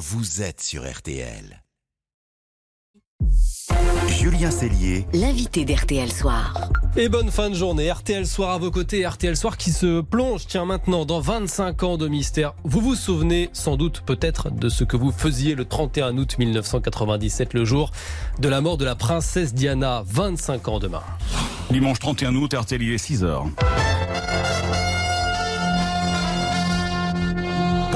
vous êtes sur RTL. Julien Cellier, l'invité d'RTL Soir. Et bonne fin de journée. RTL Soir à vos côtés. RTL Soir qui se plonge, tiens maintenant, dans 25 ans de mystère. Vous vous souvenez sans doute peut-être de ce que vous faisiez le 31 août 1997, le jour de la mort de la princesse Diana. 25 ans demain. Dimanche 31 août, RTL, il est 6h.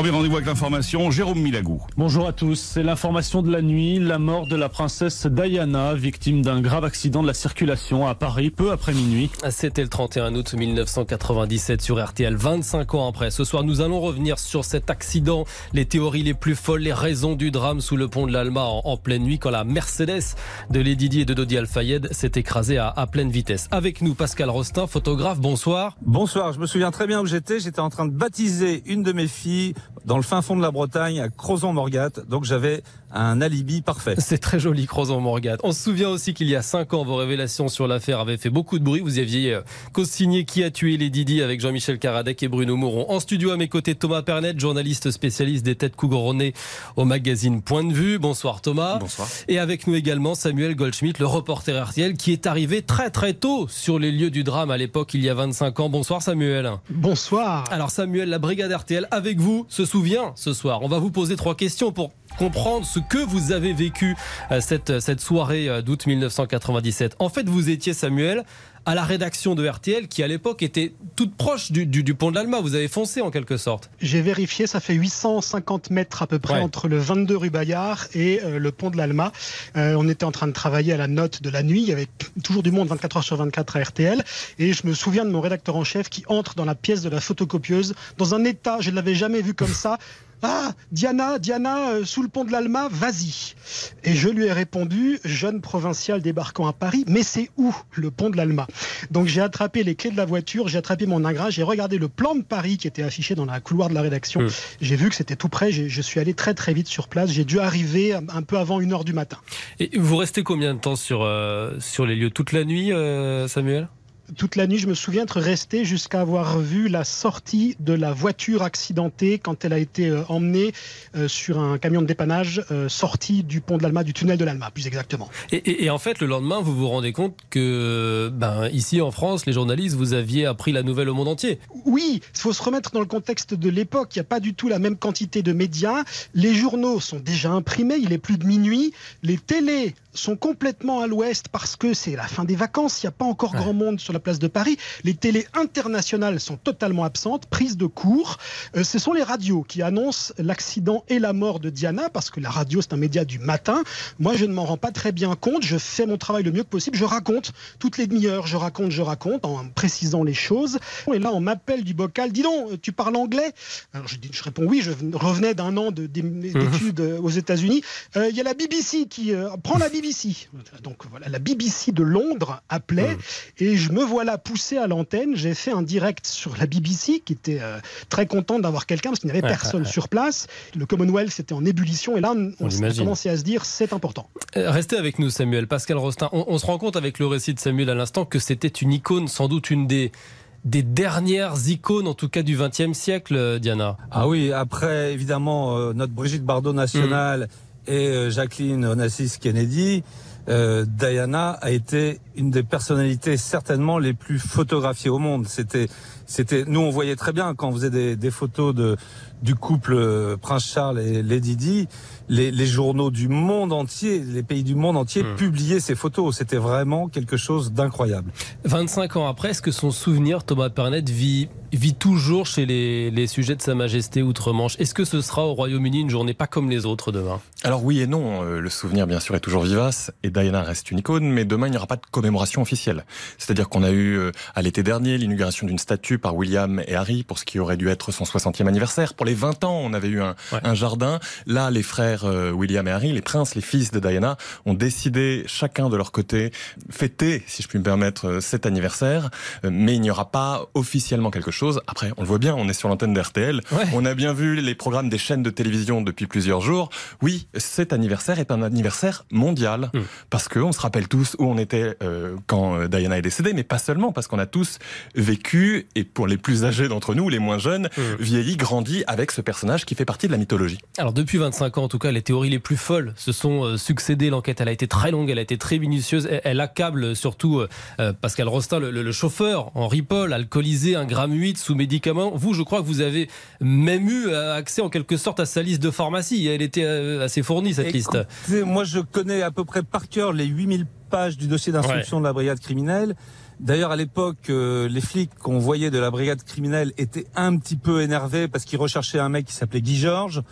Premier rendez-vous avec l'information, Jérôme Milagou. Bonjour à tous. C'est l'information de la nuit. La mort de la princesse Diana, victime d'un grave accident de la circulation à Paris peu après minuit. C'était le 31 août 1997 sur RTL, 25 ans après. Ce soir, nous allons revenir sur cet accident, les théories les plus folles, les raisons du drame sous le pont de l'Alma en, pleine nuit quand la Mercedes de Lady Di et de Dodi Al-Fayed s'est écrasée à, à pleine vitesse. Avec nous, Pascal Rostin, photographe. Bonsoir. Bonsoir. Je me souviens très bien où j'étais. J'étais en train de baptiser une de mes filles dans le fin fond de la Bretagne, à Crozon-Morgat. Donc j'avais un alibi parfait. C'est très joli, Crozon-Morgat. On se souvient aussi qu'il y a cinq ans, vos révélations sur l'affaire avaient fait beaucoup de bruit. Vous aviez euh, co-signé Qui a tué les Didi avec Jean-Michel Caradec et Bruno Mouron. En studio à mes côtés, Thomas Pernet, journaliste spécialiste des têtes couronnées au magazine Point de Vue. Bonsoir Thomas. Bonsoir. Et avec nous également Samuel Goldschmidt, le reporter RTL, qui est arrivé très très tôt sur les lieux du drame à l'époque, il y a 25 ans. Bonsoir Samuel. Bonsoir. Alors Samuel, la brigade RTL avec vous se souvient ce soir. On va vous poser trois questions pour comprendre ce que vous avez vécu euh, cette, cette soirée euh, d'août 1997. En fait, vous étiez Samuel à la rédaction de RTL qui à l'époque était toute proche du, du, pont de l'Alma. Vous avez foncé en quelque sorte. J'ai vérifié, ça fait 850 mètres à peu près entre le 22 rue Bayard et euh, le pont de l'Alma. Euh, on était en train de travailler à la note de la nuit. Il y avait toujours du monde 24 heures sur 24 à RTL. Et je me souviens de mon rédacteur en chef qui entre dans la pièce de la photocopieuse dans un état, je ne l'avais jamais vu comme ça. Ah, Diana, Diana, euh, sous le pont de l'Alma, vas-y. Et je lui ai répondu, jeune provincial débarquant à Paris, mais c'est où le pont de l'Alma? Donc j'ai attrapé les clés de la voiture, j'ai attrapé mon ingrat, j'ai regardé le plan de Paris qui était affiché dans la couloir de la rédaction. Hmm. J'ai vu que c'était tout près, je suis allé très très vite sur place, j'ai dû arriver un peu avant une heure du matin. Et vous restez combien de temps sur, euh, sur les lieux? Toute la nuit, euh, Samuel? Toute la nuit, je me souviens être resté jusqu'à avoir vu la sortie de la voiture accidentée quand elle a été euh, emmenée euh, sur un camion de dépannage euh, sortie du pont de l'Alma, du tunnel de l'Alma, plus exactement. Et, en fait, le lendemain, vous vous rendez compte que, ben, ici en France, les journalistes, vous aviez appris la nouvelle au monde entier. Oui, il faut se remettre dans le contexte de l'époque. Il n'y a pas du tout la même quantité de médias. Les journaux sont déjà imprimés. Il est plus de minuit. Les télés sont complètement à l'ouest parce que c'est la fin des vacances. Il n'y a pas encore grand monde sur la place de Paris. Les télés internationales sont totalement absentes, prises de cours. Euh, ce sont les radios qui annoncent l'accident et la mort de Diana parce que la radio, c'est un média du matin. Moi, je ne m'en rends pas très bien compte. Je fais mon travail le mieux que possible. Je raconte toutes les demi-heures. Je raconte, je raconte en précisant les choses. Et là, on m'appelle du bocal. Dis donc, tu parles anglais? Alors, je, je réponds oui. Je revenais d'un an d'études aux États-Unis. Euh, il y a la BBC qui euh, prend la BBC BBC. Donc voilà, la BBC de Londres appelait mmh. et je me voilà poussé à l'antenne. J'ai fait un direct sur la BBC qui était euh, très content d'avoir quelqu'un parce qu'il n'y avait personne sur place. Le Commonwealth était en ébullition et là on, on a commencé à se dire c'est important. Euh, restez avec nous Samuel. Pascal Rostin, on, se rend compte avec le récit de Samuel à l'instant que c'était une icône, sans doute une des des dernières icônes, en tout cas du XXe siècle, euh, Diana. Ah oui, après évidemment notre Brigitte Bardot nationale. Mmh et euh, Jacqueline Onassis Kennedy, euh, Diana a été une des personnalités certainement les plus photographiées au monde. C'était, c'était, nous on voyait très bien quand on faisait des, des photos de du couple euh, Prince Charles et Lady Di, les, les, journaux du monde entier, les pays du monde entier hmm. publiaient ces photos. C'était vraiment quelque chose d'incroyable. 25 ans après, est-ce que son souvenir, Thomas Pernet, vit vit toujours chez les, sujets de Sa Majesté Outre-Manche? Est-ce que ce sera au Royaume-Uni une journée pas comme les autres demain? Alors oui et non. Euh, le souvenir, bien sûr, est toujours vivace et Diana reste une icône, mais demain, il n'y aura pas de commémoration officielle. C'est-à-dire qu'on a eu, euh, à l'été dernier, l'inauguration d'une statue par William et Harry pour ce qui aurait dû être son 60e anniversaire. Pour les 20 ans, on avait eu un, un jardin. Là, les frères euh, William et Harry, les princes, les fils de Diana, ont décidé, chacun de leur côté, fêter, si je puis me permettre, cet anniversaire. Mais il n'y aura pas officiellement quelque chose après, on le voit bien, on est sur l'antenne d'RTL. On a bien vu les programmes des chaînes de télévision depuis plusieurs jours. Oui, cet anniversaire est un anniversaire mondial. Hmm. Parce qu'on se rappelle tous où on était euh, quand euh, Diana est décédée, mais pas seulement, parce qu'on a tous vécu et pour les plus âgés d'entre nous, les moins jeunes, mmh. vieillit, grandit avec ce personnage qui fait partie de la mythologie. Alors depuis 25 ans, en tout cas, les théories les plus folles se sont euh, succédées. L'enquête, elle a été très longue, elle a été très minutieuse. Elle, accable surtout euh, Pascal Rostin, le, chauffeur, Henri Paul, alcoolisé, un gramme 8 sous médicaments. Vous, je crois que vous avez même eu accès en quelque sorte à sa liste de pharmacie. Elle était assez fournie, cette liste. Moi, je connais à peu près par cœur les 8000 pages du dossier d'instruction de la brigade criminelle. D'ailleurs, à l'époque, euh, les flics qu'on voyait de la brigade criminelle étaient un petit peu énervés parce qu'ils recherchaient un mec qui s'appelait Guy Georges.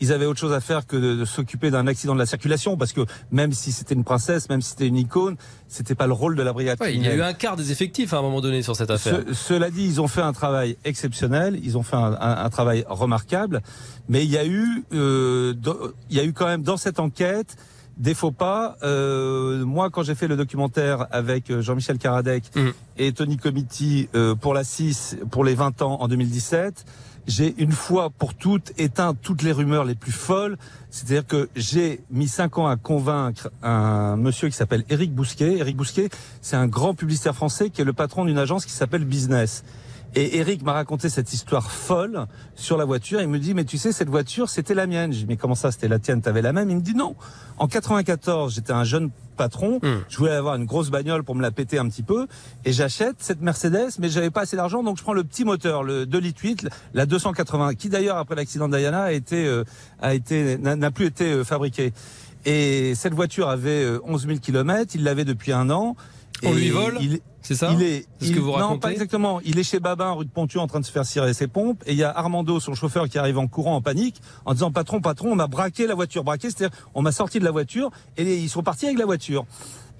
Ils avaient autre chose à faire que de, s'occuper d'un accident de la circulation parce que même si c'était une princesse, même si c'était une icône, c'était pas le rôle de la brigade criminelle. Il y a eu un quart des effectifs à un moment donné sur cette affaire. cela dit, ils ont fait un travail exceptionnel, ils ont fait un, un, travail remarquable, mais il y a eu, euh, il y a eu quand même dans cette enquête des faux pas. Euh, moi, quand j'ai fait le documentaire avec euh, Jean-Michel Karadec mm. et Tony Comiti euh, pour la 6, pour les 20 ans en 2017, j'ai une fois pour toutes éteint toutes les rumeurs les plus folles. C'est-à-dire que j'ai mis 5 ans à convaincre un monsieur qui s'appelle Éric Bousquet. Éric Bousquet, c'est un grand publicitaire français qui est le patron d'une agence qui s'appelle Business. Et Eric m'a raconté cette histoire folle sur la voiture. Il me dit, mais tu sais, cette voiture, c'était la mienne. Je dis, mais comment ça, c'était la tienne, t'avais la même? Il me dit, non. En 94, j'étais un jeune patron. Hmm. Je voulais avoir une grosse bagnole pour me la péter un petit peu. Et j'achète cette Mercedes, mais j'avais pas assez d'argent, donc je prends le petit moteur, le 2 litres 8, la 280, qui d'ailleurs, après l'accident de Diana, a été, euh, a été, n'a plus été euh, fabriquée. Et cette voiture avait 11 000 km, il l'avait depuis un an. On lui vole c'est ça Il est, ce que vous racontez Non, pas exactement. Il est chez Babin, rue de Pontu, en train de se faire cirer ses pompes. Et il y a Armando, son chauffeur, qui arrive en courant, en panique, en disant Patron, patron, on m'a braqué la voiture. Braqué, c'est-à-dire, on m'a sorti de la voiture et ils sont partis avec la voiture.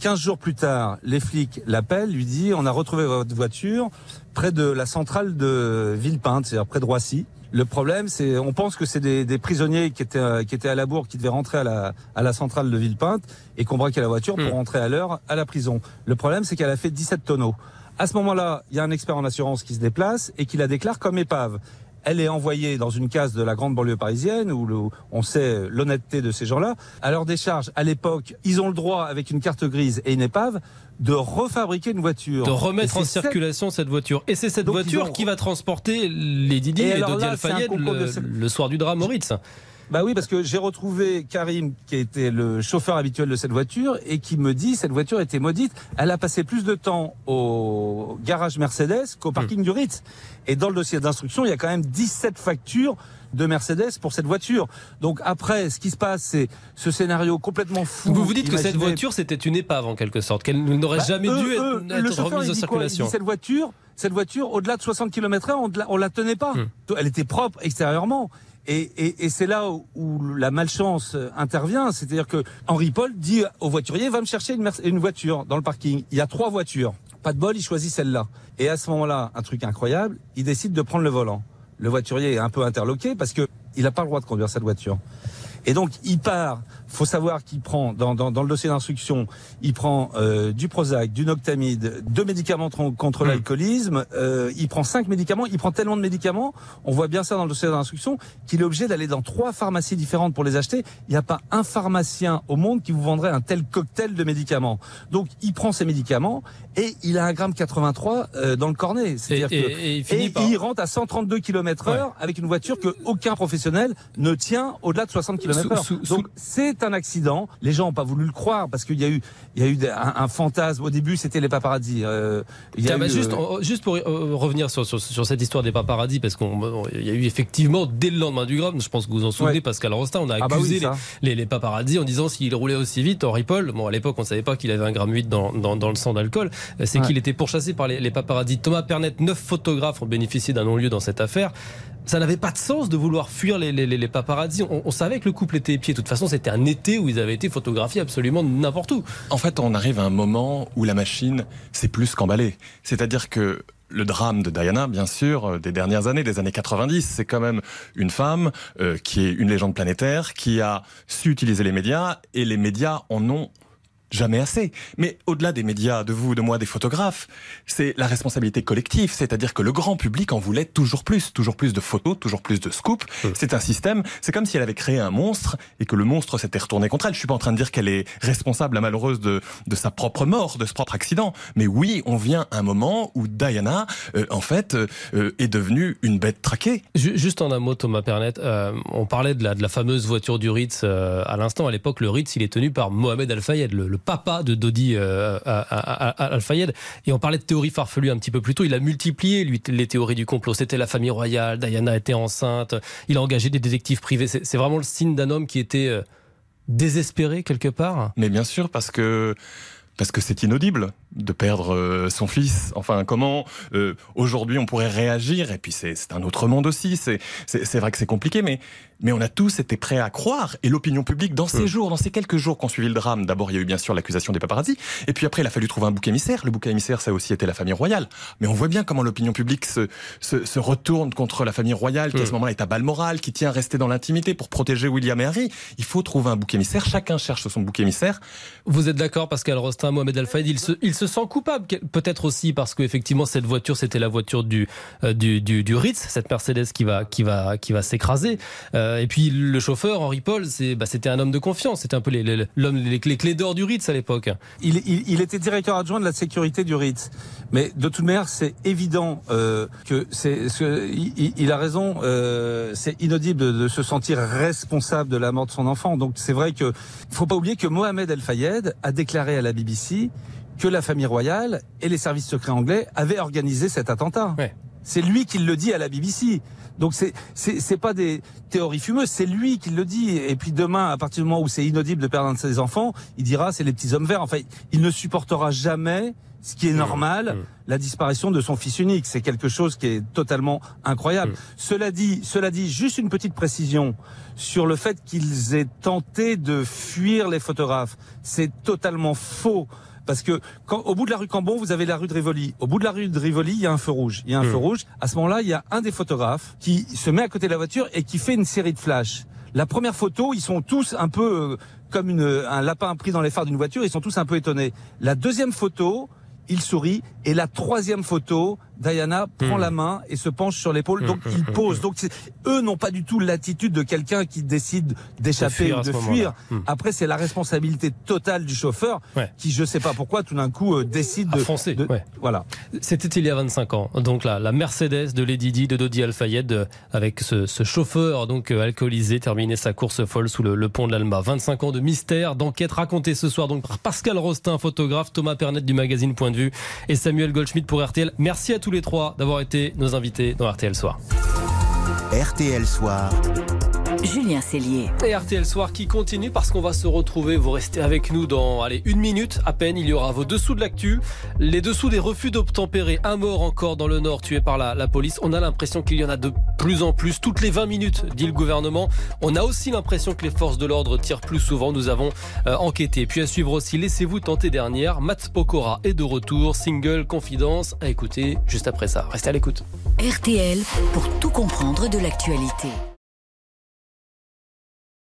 15 jours plus tard, les flics l'appellent, lui disent On a retrouvé votre voiture près de la centrale de Villepinte, c'est-à-dire près de Roissy. Le problème, c'est, on pense que c'est des, des, prisonniers qui étaient, euh, qui étaient à la bourre, qui devaient rentrer à la, à la centrale de Villepinte et qu'on braquait la voiture pour hmm. rentrer à l'heure à la prison. Le problème, c'est qu'elle a fait 17 tonneaux. À ce moment-là, il y a un expert en assurance qui se déplace et qui la déclare comme épave. Elle est envoyée dans une case de la grande banlieue parisienne où on sait l'honnêteté de ces gens-là. À leur décharge, à l'époque, ils ont le droit, avec une carte grise et une épave, de refabriquer une voiture. De remettre en circulation cette... voiture. Et c'est cette voiture qui va transporter les Didier et, et Dodi Alfayed le, soir du drame Moritz. Bah oui, parce que j'ai retrouvé Karim, qui était le chauffeur habituel de cette voiture, et qui me dit cette voiture était maudite. Elle a passé plus de temps au garage Mercedes qu'au parking du Ritz. Et dans le dossier d'instruction, il y a quand même 17 factures de Mercedes pour cette voiture. Donc après, ce qui se passe, c'est ce scénario complètement fou. Vous vous dites que cette voiture, c'était une épave en quelque sorte, qu'elle n'aurait bah, jamais dû être, remise en circulation. cette voiture, cette voiture, au-delà de 60 km/h, on, on la tenait pas. Hmm. Elle était propre extérieurement. Et, et, et c'est là où, la malchance intervient, c'est-à-dire que Henri Paul dit au voiturier va me chercher une, une voiture dans le parking. Il y a trois voitures. Pas de bol, il choisit celle-là. Et à ce moment-là, un truc incroyable, il décide de prendre le volant le voiturier est un peu interloqué parce que il n'a pas le droit de conduire cette voiture. Et donc il part faut savoir qu'il prend, dans, dans, dans, le dossier d'instruction, il prend euh, du Prozac, du Noctamide, deux médicaments contre hmm. l'alcoolisme, euh, il prend cinq médicaments, il prend tellement de médicaments, on voit bien ça dans le dossier d'instruction, qu'il est obligé d'aller dans trois pharmacies différentes pour les acheter. Il n'y a pas un pharmacien au monde qui vous vendrait un tel cocktail de médicaments. Donc il prend ces médicaments et il a un gramme 83 euh, dans le cornet. C'est-à-dire et, que, et, il, rentre à 132 km heure avec une voiture que aucun professionnel ne tient au-delà de 60 km heure. Donc c'est un accident. Les gens n'ont pas voulu le croire parce qu'il y a eu, il y a eu un, fantasme. Au début, c'était les. Euh, il bah, juste, euh, juste pour euh, revenir sur, sur, cette histoire des paparazzis, parce qu'il y a eu effectivement dès le lendemain du drame, je pense que vous vous en souvenez, Pascal Rostin, on a ah bah accusé les, les, paparazzis en disant s'il roulait aussi vite, Henri Paul, bon à l'époque on savait pas qu'il avait un gramme 8 dans, dans, dans le sang d'alcool, c'est qu'il était pourchassé par les, les paparazzis. Thomas Pernet, neuf photographes ont bénéficié d'un non-lieu dans cette affaire ça n'avait pas de sens de vouloir fuir les, les, paparazzis. On, savait que le couple était épié. De toute façon, c'était un été où ils avaient été photographiés absolument n'importe où. En fait, on arrive à un moment où la machine, c'est plus qu'emballé. C'est-à-dire que le drame de Diana, bien sûr, euh, des dernières années, des années 90, c'est quand même une femme euh, qui est une légende planétaire, qui a su utiliser les médias, et les médias en ont jamais assez. Mais au-delà des médias, de vous, de moi, des photographes, c'est la responsabilité collective. C'est-à-dire que le grand public en voulait toujours plus, toujours plus de photos, toujours plus de scoops. Mmh. C'est un système. C'est comme si elle avait créé un monstre et que le monstre s'était retourné contre elle. Je suis pas en train de dire qu'elle est responsable, la malheureuse, de, de sa propre mort, de ce propre accident. Mais oui, on vient à un moment où Diana, euh, en fait, euh, est devenue une bête traquée. Juste en un mot, Thomas Pernet, euh, on parlait de la, de la fameuse voiture du Ritz à l'instant. À l'époque, le Ritz, il est tenu par Mohamed Al-Fayed, le papa de Dodi euh, Al-Fayed. Et on parlait de théories farfelues un petit peu plus tôt. Il a multiplié, les théories du complot. C'était la famille royale, Diana était enceinte, il a engagé des détectives privés. C'est vraiment le signe d'un homme qui était euh, désespéré quelque part. Mais bien sûr, parce que parce que c'est inaudible de perdre euh, son fils. Enfin, comment aujourd'hui on pourrait réagir? Et puis c'est un autre monde aussi. C'est vrai que c'est compliqué, mais mais on a tous été prêts à croire, et l'opinion publique, dans ces hmm. jours, dans ces quelques jours qu'on suivi le drame, d'abord il y a eu bien sûr l'accusation des paparazzi, et puis après il a fallu trouver un bouc émissaire. Le bouc émissaire, ça a aussi été la famille royale. Mais on voit bien comment l'opinion publique se, se, se, retourne contre la famille royale, qui à ce hmm. moment-là est à balle morale, qui tient à rester dans l'intimité pour protéger William et Harry. Il faut trouver un bouc émissaire, chacun cherche son bouc émissaire. Vous êtes d'accord, Pascal Rostin, Mohamed Al-Fayed, il se, il se sent coupable, peut-être aussi parce qu'effectivement cette voiture, c'était la voiture du, euh, du, du, du, Ritz, cette Mercedes qui va, qui va, qui va s'écraser. Euh, et puis le chauffeur, Henri Paul, bah, c'était un homme de confiance. C'était un peu les, les, clés d'or du Ritz à l'époque. Il, était directeur adjoint de la sécurité du Ritz. Mais de toute manière, c'est évident euh, que c'est, il, a raison. Euh, c'est inaudible de, se sentir responsable de la mort de son enfant. Donc c'est vrai que faut pas oublier que Mohamed El Fayed a déclaré à la BBC que la famille royale et les services secrets anglais avaient organisé cet attentat. C'est lui qui le dit à la BBC. Donc c'est c'est pas des théories fumeuses, c'est lui qui le dit. Et puis demain, à partir du moment où c'est inaudible de perdre un de ses enfants, il dira c'est les petits hommes verts. Enfin, il ne supportera jamais ce qui est mmh. normal, mmh. la disparition de son fils unique. C'est quelque chose qui est totalement incroyable. Mmh. Cela dit, cela dit, juste une petite précision sur le fait qu'ils aient tenté de fuir les photographes. C'est totalement faux. Parce que quand, au bout de la rue Cambon, vous avez la rue de Rivoli. Au bout de la rue de Rivoli, il y a un feu rouge. Il y a un feu hmm. rouge. À ce moment-là, il y a un des photographes qui se met à côté de la voiture et qui fait une série de flashs. La première photo, ils sont tous un peu euh, comme une, un lapin pris dans les phares d'une voiture. Ils sont tous un peu étonnés. La deuxième photo, il sourit. Et la troisième photo, Diana prend hmm. la main et se penche sur l'épaule. Donc hmm, il hmm, pose. Donc eux n'ont pas du tout l'attitude de quelqu'un qui décide d'échapper ou de fuir. Après, c'est la responsabilité totale du chauffeur qui, je sais pas pourquoi, tout d'un coup euh, décide de foncer. Voilà. C'était il y a 25 ans. Donc là, la Mercedes de Lady Di de Dodi Al-Fayed euh, avec ce, chauffeur donc euh, alcoolisé terminé sa course folle sous le, pont de l'Alma. 25 ans de mystère, d'enquête racontée ce soir donc par Pascal Rostin, photographe, Thomas Pernet du magazine Point de Vue et Samuel Goldschmidt pour RTL. Merci à tous les trois d'avoir été nos invités dans RTL Soir. RTL Soir. Julien Cellier. Et RTL Soir qui continue parce qu'on va se retrouver. Vous restez avec nous dans allez, une minute à peine. Il y aura vos dessous de l'actu. Les dessous des refus d'obtempérer. Un mort encore dans le Nord tué par la, la police. On a l'impression qu'il y en a de plus en plus. Toutes les 20 minutes, dit le gouvernement. On a aussi l'impression que les forces de l'ordre tirent plus souvent. Nous avons euh, enquêté. Puis à suivre aussi, laissez-vous tenter dernière. Matt Pokora est de retour. Single, confidence. À écouter juste après ça. Restez à l'écoute. RTL pour tout comprendre de l'actualité.